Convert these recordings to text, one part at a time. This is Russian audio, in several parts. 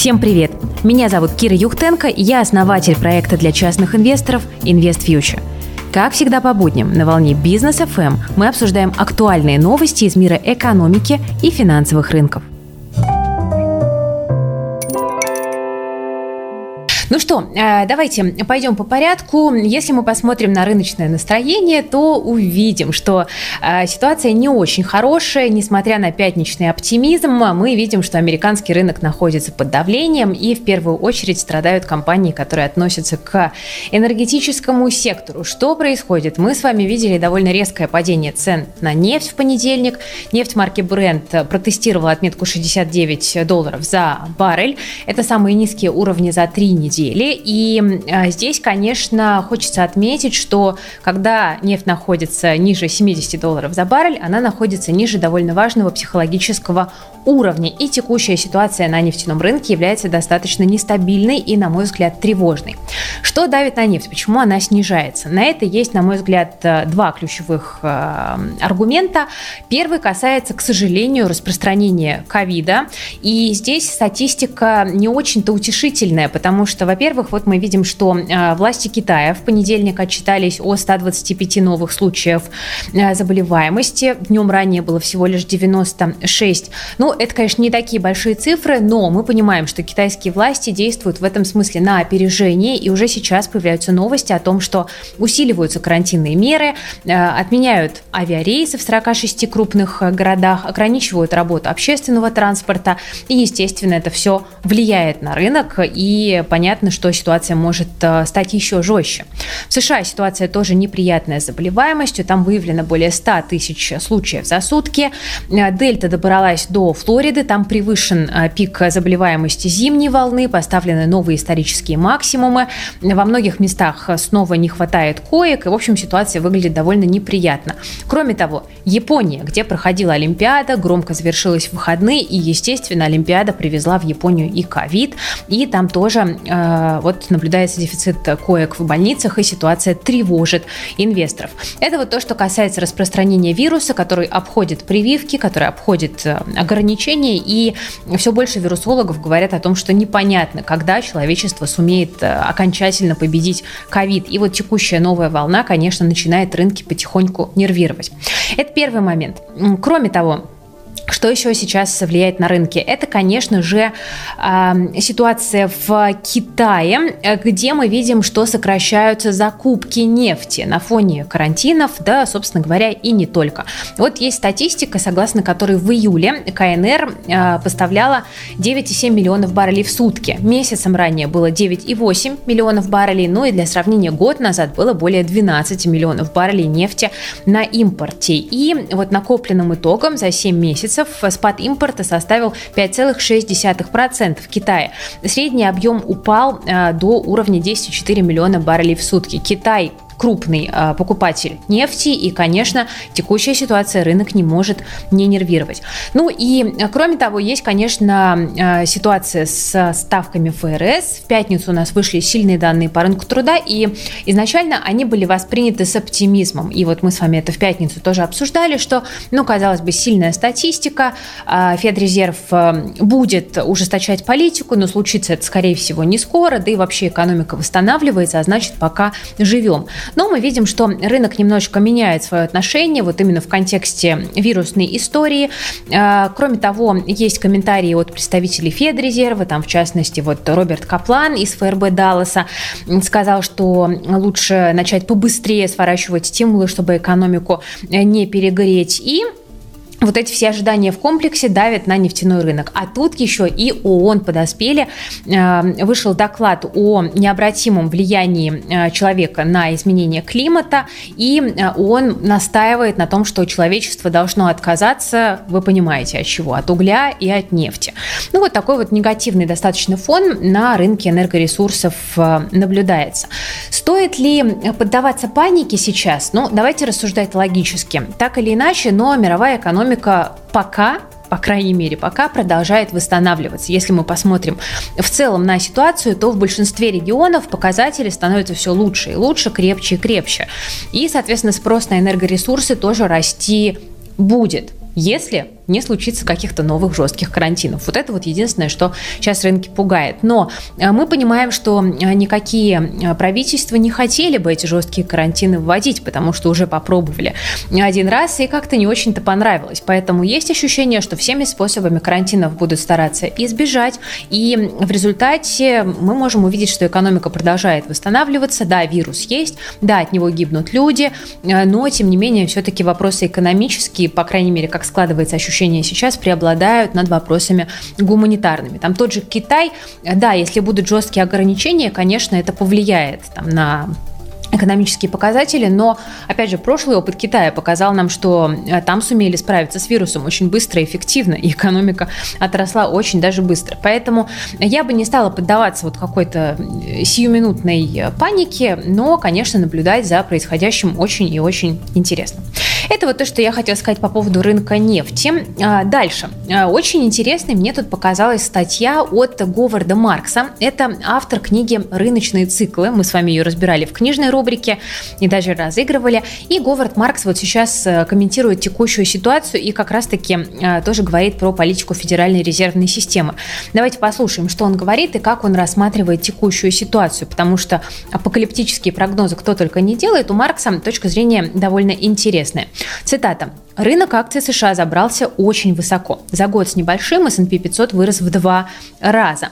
Всем привет! Меня зовут Кира Юхтенко, я основатель проекта для частных инвесторов Invest Future. Как всегда по будням на волне Бизнес FM мы обсуждаем актуальные новости из мира экономики и финансовых рынков. Ну что, э, давайте пойдем по порядку. Если мы посмотрим на рыночное настроение, то увидим, что э, ситуация не очень хорошая, несмотря на пятничный оптимизм. Мы видим, что американский рынок находится под давлением, и в первую очередь страдают компании, которые относятся к энергетическому сектору. Что происходит? Мы с вами видели довольно резкое падение цен на нефть в понедельник. Нефть марки Brent протестировала отметку 69 долларов за баррель. Это самые низкие уровни за три недели недели. И а, здесь, конечно, хочется отметить, что когда нефть находится ниже 70 долларов за баррель, она находится ниже довольно важного психологического уровня. И текущая ситуация на нефтяном рынке является достаточно нестабильной и, на мой взгляд, тревожной. Что давит на нефть? Почему она снижается? На это есть, на мой взгляд, э, два ключевых э, аргумента. Первый касается, к сожалению, распространения ковида. И здесь статистика не очень-то утешительная, потому что, во-первых, вот мы видим, что э, власти Китая в понедельник отчитались о 125 новых случаев заболеваемости. Днем ранее было всего лишь 96. Ну, это, конечно, не такие большие цифры, но мы понимаем, что китайские власти действуют в этом смысле на опережение, и уже сейчас появляются новости о том, что усиливаются карантинные меры, э, отменяют авиарейсы в 46 крупных э, городах, ограничивают работу общественного транспорта, и, естественно, это все влияет на рынок, и понятно, что ситуация может э, стать еще жестче. В США ситуация тоже неприятная с заболеваемостью, там выявлено более 100 тысяч случаев за сутки, дельта добралась до Флориды. Там превышен а, пик заболеваемости зимней волны, поставлены новые исторические максимумы. Во многих местах снова не хватает коек, и, в общем, ситуация выглядит довольно неприятно. Кроме того, Япония, где проходила Олимпиада, громко завершилась в выходные, и, естественно, Олимпиада привезла в Японию и ковид, и там тоже э, вот наблюдается дефицит коек в больницах, и ситуация тревожит инвесторов. Это вот то, что касается распространения вируса, который обходит прививки, который обходит э, ограничения и все больше вирусологов говорят о том, что непонятно, когда человечество сумеет э, окончательно победить ковид. И вот текущая новая волна, конечно, начинает рынки потихоньку нервировать. Это первый момент. Кроме того, что еще сейчас влияет на рынки? Это, конечно же, ситуация в Китае, где мы видим, что сокращаются закупки нефти на фоне карантинов, да, собственно говоря, и не только. Вот есть статистика, согласно которой в июле КНР а, поставляла 9,7 миллионов баррелей в сутки. Месяцем ранее было 9,8 миллионов баррелей, ну и для сравнения год назад было более 12 миллионов баррелей нефти на импорте. И вот накопленным итогом за 7 месяцев месяцев спад импорта составил 5,6% в Китае. Средний объем упал э, до уровня 10,4 миллиона баррелей в сутки. Китай крупный а, покупатель нефти, и, конечно, текущая ситуация рынок не может не нервировать. Ну и, а, кроме того, есть, конечно, а, ситуация с ставками ФРС. В пятницу у нас вышли сильные данные по рынку труда, и изначально они были восприняты с оптимизмом. И вот мы с вами это в пятницу тоже обсуждали, что, ну, казалось бы, сильная статистика, Федрезерв будет ужесточать политику, но случится это, скорее всего, не скоро, да и вообще экономика восстанавливается, а значит, пока живем. Но мы видим, что рынок немножечко меняет свое отношение вот именно в контексте вирусной истории. А, кроме того, есть комментарии от представителей Федрезерва, там в частности вот Роберт Каплан из ФРБ Далласа сказал, что лучше начать побыстрее сворачивать стимулы, чтобы экономику не перегореть. И вот эти все ожидания в комплексе давят на нефтяной рынок. А тут еще и ООН подоспели. Э, вышел доклад о необратимом влиянии э, человека на изменение климата. И э, ООН настаивает на том, что человечество должно отказаться, вы понимаете, от чего? От угля и от нефти. Ну вот такой вот негативный достаточно фон на рынке энергоресурсов наблюдается. Стоит ли поддаваться панике сейчас? Ну, давайте рассуждать логически. Так или иначе, но мировая экономика экономика пока по крайней мере, пока продолжает восстанавливаться. Если мы посмотрим в целом на ситуацию, то в большинстве регионов показатели становятся все лучше и лучше, крепче и крепче. И, соответственно, спрос на энергоресурсы тоже расти будет, если не случится каких-то новых жестких карантинов. Вот это вот единственное, что сейчас рынки пугает. Но мы понимаем, что никакие правительства не хотели бы эти жесткие карантины вводить, потому что уже попробовали один раз и как-то не очень-то понравилось. Поэтому есть ощущение, что всеми способами карантинов будут стараться избежать. И в результате мы можем увидеть, что экономика продолжает восстанавливаться. Да, вирус есть, да, от него гибнут люди, но тем не менее все-таки вопросы экономические, по крайней мере, как складывается ощущение сейчас, преобладают над вопросами гуманитарными. Там тот же Китай, да, если будут жесткие ограничения, конечно, это повлияет там, на экономические показатели, но, опять же, прошлый опыт Китая показал нам, что э, там сумели справиться с вирусом очень быстро и эффективно, и экономика отросла очень даже быстро. Поэтому я бы не стала поддаваться вот какой-то э, сиюминутной панике, но, конечно, наблюдать за происходящим очень и очень интересно. Это вот то, что я хотела сказать по поводу рынка нефти. А, дальше. А, очень интересной мне тут показалась статья от Говарда Маркса. Это автор книги «Рыночные циклы». Мы с вами ее разбирали в книжной рубрике и даже разыгрывали. И Говард Маркс вот сейчас э, комментирует текущую ситуацию и как раз-таки э, тоже говорит про политику Федеральной резервной системы. Давайте послушаем, что он говорит и как он рассматривает текущую ситуацию, потому что апокалиптические прогнозы кто только не делает, у Маркса точка зрения довольно интересная. Цитата. Рынок акций США забрался очень высоко. За год с небольшим S&P 500 вырос в два раза.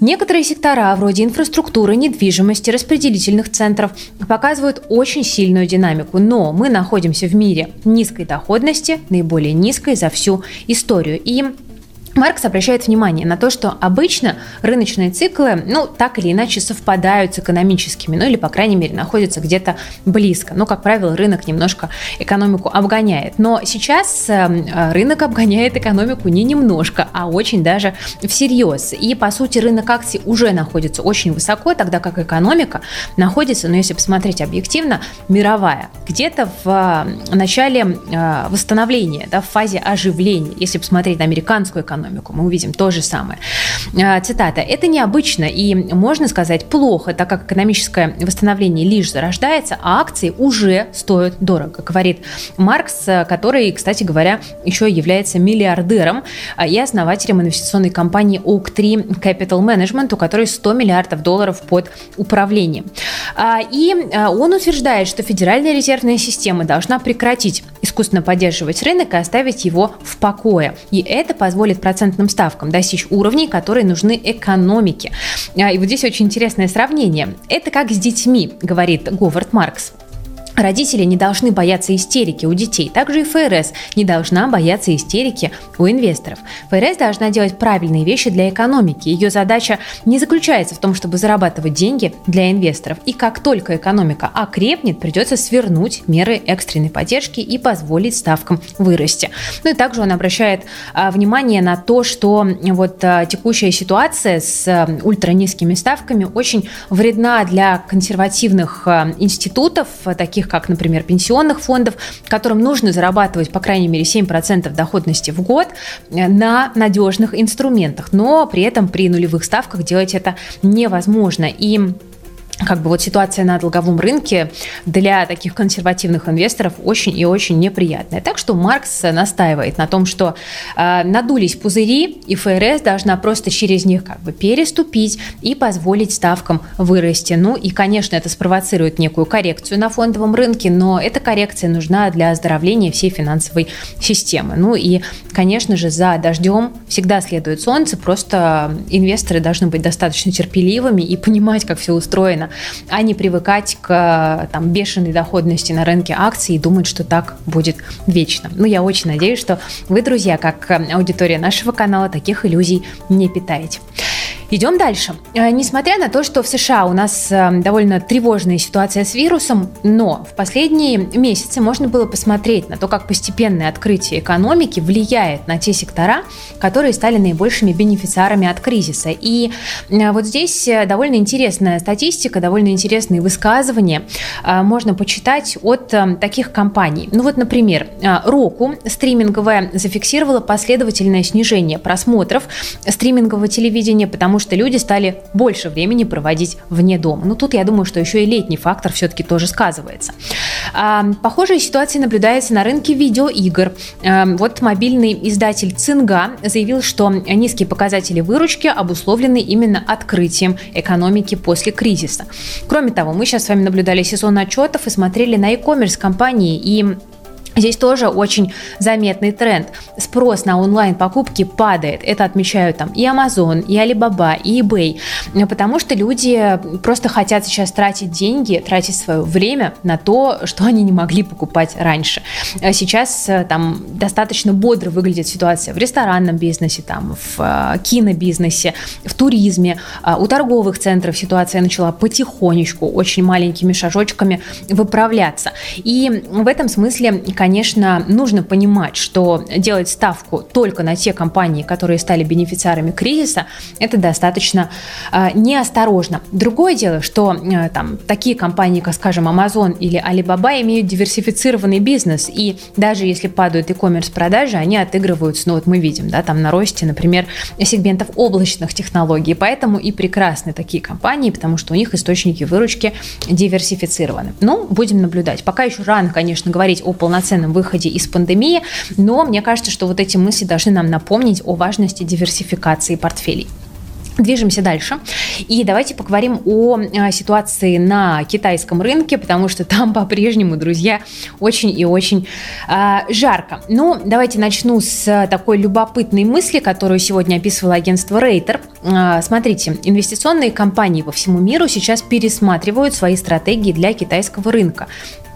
Некоторые сектора, вроде инфраструктуры, недвижимости, распределительных центров, показывают очень сильную динамику, но мы находимся в мире низкой доходности, наиболее низкой за всю историю. И Маркс обращает внимание на то, что обычно рыночные циклы, ну, так или иначе совпадают с экономическими, ну, или, по крайней мере, находятся где-то близко. Но, как правило, рынок немножко экономику обгоняет. Но сейчас эм, рынок обгоняет экономику не немножко, а очень даже всерьез. И, по сути, рынок акций уже находится очень высоко, тогда как экономика находится, ну, если посмотреть объективно, мировая. Где-то в э, начале э, восстановления, да, в фазе оживления. Если посмотреть на американскую экономику, экономику. Мы увидим то же самое. А, цитата. «Это необычно и, можно сказать, плохо, так как экономическое восстановление лишь зарождается, а акции уже стоят дорого», говорит Маркс, который, кстати говоря, еще является миллиардером а, и основателем инвестиционной компании Oak Tree Capital Management, у которой 100 миллиардов долларов под управлением. А, и он утверждает, что Федеральная резервная система должна прекратить искусственно поддерживать рынок и оставить его в покое. И это позволит процентным ставкам достичь уровней, которые нужны экономике. А, и вот здесь очень интересное сравнение. Это как с детьми, говорит Говард Маркс. Родители не должны бояться истерики у детей. Также и ФРС не должна бояться истерики у инвесторов. ФРС должна делать правильные вещи для экономики. Ее задача не заключается в том, чтобы зарабатывать деньги для инвесторов. И как только экономика окрепнет, придется свернуть меры экстренной поддержки и позволить ставкам вырасти. Ну и также он обращает а, внимание на то, что вот а, текущая ситуация с а, ультранизкими ставками очень вредна для консервативных а, институтов, таких как, например, пенсионных фондов, которым нужно зарабатывать, по крайней мере, 7% доходности в год э, на надежных инструментах. Но при этом при нулевых ставках делать это невозможно. И как бы вот ситуация на долговом рынке для таких консервативных инвесторов очень и очень неприятная. Так что Маркс настаивает на том, что э, надулись пузыри, и ФРС должна просто через них как бы переступить и позволить ставкам вырасти. Ну и, конечно, это спровоцирует некую коррекцию на фондовом рынке, но эта коррекция нужна для оздоровления всей финансовой системы. Ну и, конечно же, за дождем всегда следует солнце, просто инвесторы должны быть достаточно терпеливыми и понимать, как все устроено а не привыкать к там, бешеной доходности на рынке акций и думать, что так будет вечно. Ну, я очень надеюсь, что вы, друзья, как аудитория нашего канала, таких иллюзий не питаете. Идем дальше. Э, несмотря на то, что в США у нас э, довольно тревожная ситуация с вирусом, но в последние месяцы можно было посмотреть на то, как постепенное открытие экономики влияет на те сектора, которые стали наибольшими бенефициарами от кризиса. И э, вот здесь довольно интересная статистика, довольно интересные высказывания можно почитать от таких компаний. Ну вот, например, Roku стриминговая зафиксировала последовательное снижение просмотров стримингового телевидения, потому потому что люди стали больше времени проводить вне дома. Ну, тут я думаю, что еще и летний фактор все-таки тоже сказывается. А, похожая ситуация наблюдается на рынке видеоигр. А, вот мобильный издатель Цинга заявил, что низкие показатели выручки обусловлены именно открытием экономики после кризиса. Кроме того, мы сейчас с вами наблюдали сезон отчетов и смотрели на e-commerce компании, и Здесь тоже очень заметный тренд. Спрос на онлайн-покупки падает. Это отмечают там и Amazon, и Alibaba, и eBay. Потому что люди просто хотят сейчас тратить деньги, тратить свое время на то, что они не могли покупать раньше. А сейчас э, там достаточно бодро выглядит ситуация в ресторанном бизнесе, там, в э, кинобизнесе, в туризме. У торговых центров ситуация начала потихонечку, очень маленькими шажочками выправляться. И в этом смысле, конечно, нужно понимать, что делать ставку только на те компании, которые стали бенефициарами кризиса, это достаточно э, неосторожно. Другое дело, что э, там такие компании, как, скажем, Amazon или Alibaba, имеют диверсифицированный бизнес, и даже если падают e-commerce продажи, они отыгрываются, ну вот мы видим, да, там на росте, например, сегментов облачных технологий, поэтому и прекрасны такие компании, потому что у них источники выручки диверсифицированы. Ну, будем наблюдать. Пока еще рано, конечно, говорить о полноценном полноценном выходе из пандемии, но мне кажется, что вот эти мысли должны нам напомнить о важности диверсификации портфелей. Движемся дальше. И давайте поговорим о а, ситуации на китайском рынке, потому что там по-прежнему, друзья, очень и очень э, жарко. Ну, давайте начну с такой любопытной мысли, которую сегодня описывало агентство Рейтер. Э, смотрите, инвестиционные компании по всему миру сейчас пересматривают свои стратегии для китайского рынка.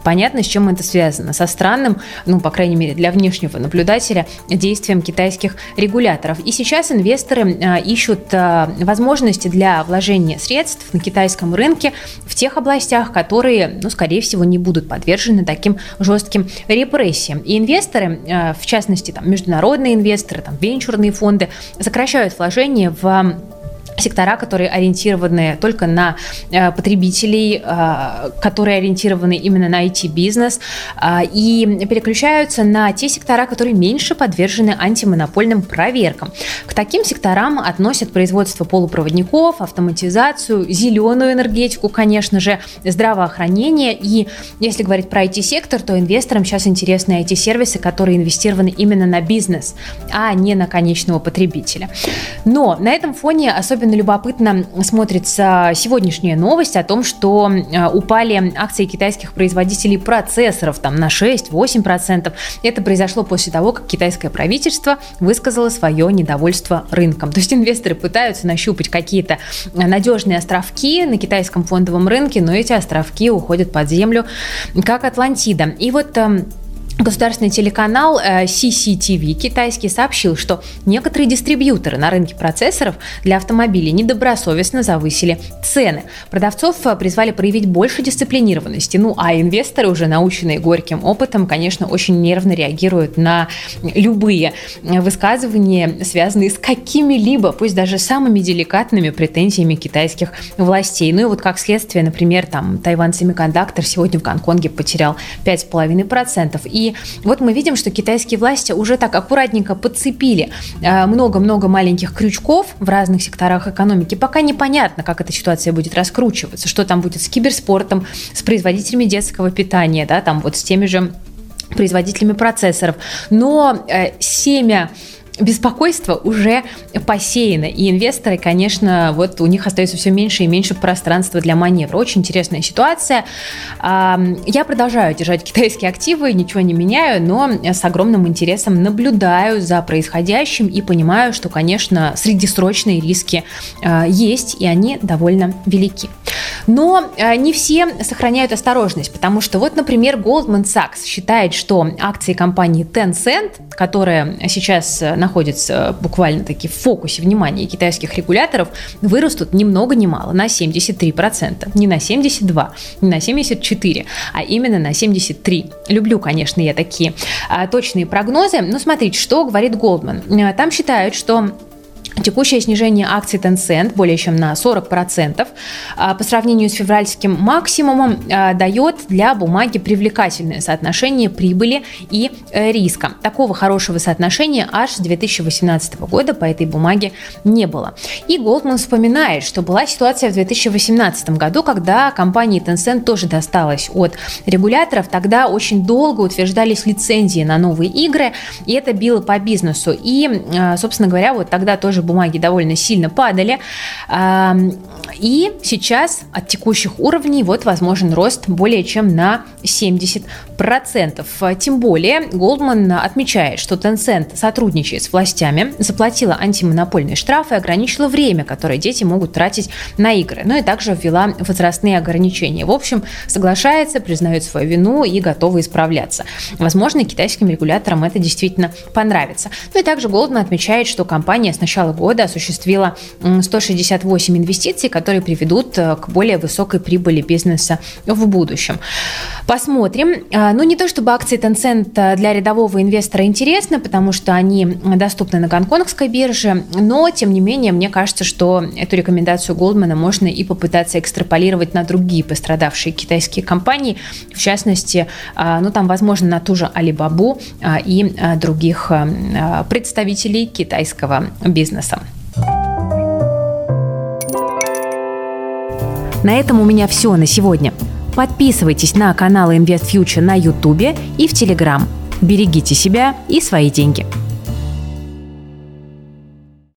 Понятно, с чем это связано. Со странным, ну, по крайней мере, для внешнего наблюдателя, действием китайских регуляторов. И сейчас инвесторы а, ищут а, возможности для вложения средств на китайском рынке в тех областях, которые, ну, скорее всего, не будут подвержены таким жестким репрессиям. И инвесторы, а, в частности, там, международные инвесторы, там, венчурные фонды, сокращают вложения в сектора, которые ориентированы только на э, потребителей, э, которые ориентированы именно на IT-бизнес, э, и переключаются на те сектора, которые меньше подвержены антимонопольным проверкам. К таким секторам относят производство полупроводников, автоматизацию, зеленую энергетику, конечно же, здравоохранение. И если говорить про IT-сектор, то инвесторам сейчас интересны IT-сервисы, которые инвестированы именно на бизнес, а не на конечного потребителя. Но на этом фоне особенно особенно любопытно смотрится сегодняшняя новость о том, что э, упали акции китайских производителей процессоров там на 6-8%. Это произошло после того, как китайское правительство высказало свое недовольство рынком. То есть инвесторы пытаются нащупать какие-то надежные островки на китайском фондовом рынке, но эти островки уходят под землю, как Атлантида. И вот эм, Государственный телеканал CCTV э, китайский сообщил, что некоторые дистрибьюторы на рынке процессоров для автомобилей недобросовестно завысили цены. Продавцов э, призвали проявить больше дисциплинированности. Ну а инвесторы, уже наученные горьким опытом, конечно, очень нервно реагируют на любые э, высказывания, связанные с какими-либо, пусть даже самыми деликатными претензиями китайских властей. Ну и вот как следствие, например, там Тайван Семикондуктор сегодня в Гонконге потерял 5,5%. И вот мы видим, что китайские власти уже так аккуратненько подцепили э, много-много маленьких крючков в разных секторах экономики. Пока непонятно, как эта ситуация будет раскручиваться, что там будет с киберспортом, с производителями детского питания, да, там вот с теми же производителями процессоров. Но э, семя беспокойство уже посеяно. И инвесторы, конечно, вот у них остается все меньше и меньше пространства для маневра. Очень интересная ситуация. Я продолжаю держать китайские активы, ничего не меняю, но с огромным интересом наблюдаю за происходящим и понимаю, что, конечно, среднесрочные риски а, есть, и они довольно велики. Но а, не все сохраняют осторожность, потому что вот, например, Goldman Sachs считает, что акции компании Tencent, которая сейчас находится буквально-таки в фокусе внимания китайских регуляторов, вырастут ни много ни мало, на 73%. Не на 72, не на 74, а именно на 73. Люблю, конечно, я такие а, точные прогнозы. Но смотрите, что говорит Goldman. Там считают, что Текущее снижение акций Tencent более чем на 40% а, по сравнению с февральским максимумом а, дает для бумаги привлекательное соотношение прибыли и э, риска. Такого хорошего соотношения аж с 2018 года по этой бумаге не было. И Goldman вспоминает, что была ситуация в 2018 году, когда компании Tencent тоже досталась от регуляторов. Тогда очень долго утверждались лицензии на новые игры, и это било по бизнесу. И, а, собственно говоря, вот тогда тоже бумаги довольно сильно падали. И сейчас от текущих уровней вот возможен рост более чем на 70%. Тем более Goldman отмечает, что Tencent сотрудничает с властями, заплатила антимонопольные штрафы и ограничила время, которое дети могут тратить на игры. Ну и также ввела возрастные ограничения. В общем, соглашается, признает свою вину и готова исправляться. Возможно, китайским регуляторам это действительно понравится. Ну и также Goldman отмечает, что компания с начала года осуществила 168 инвестиций, которые приведут э, к более высокой прибыли бизнеса в будущем. Посмотрим. А, ну, не то чтобы акции Tencent э, для рядового инвестора интересны, потому что они доступны на гонконгской бирже, но, тем не менее, мне кажется, что эту рекомендацию Голдмана можно и попытаться экстраполировать на другие пострадавшие китайские компании, в частности, а, ну, там, возможно, на ту же Alibaba а, и других представителей китайского бизнеса. На этом у меня все на сегодня. Подписывайтесь на канал InvestFuture на YouTube и в Telegram. Берегите себя и свои деньги.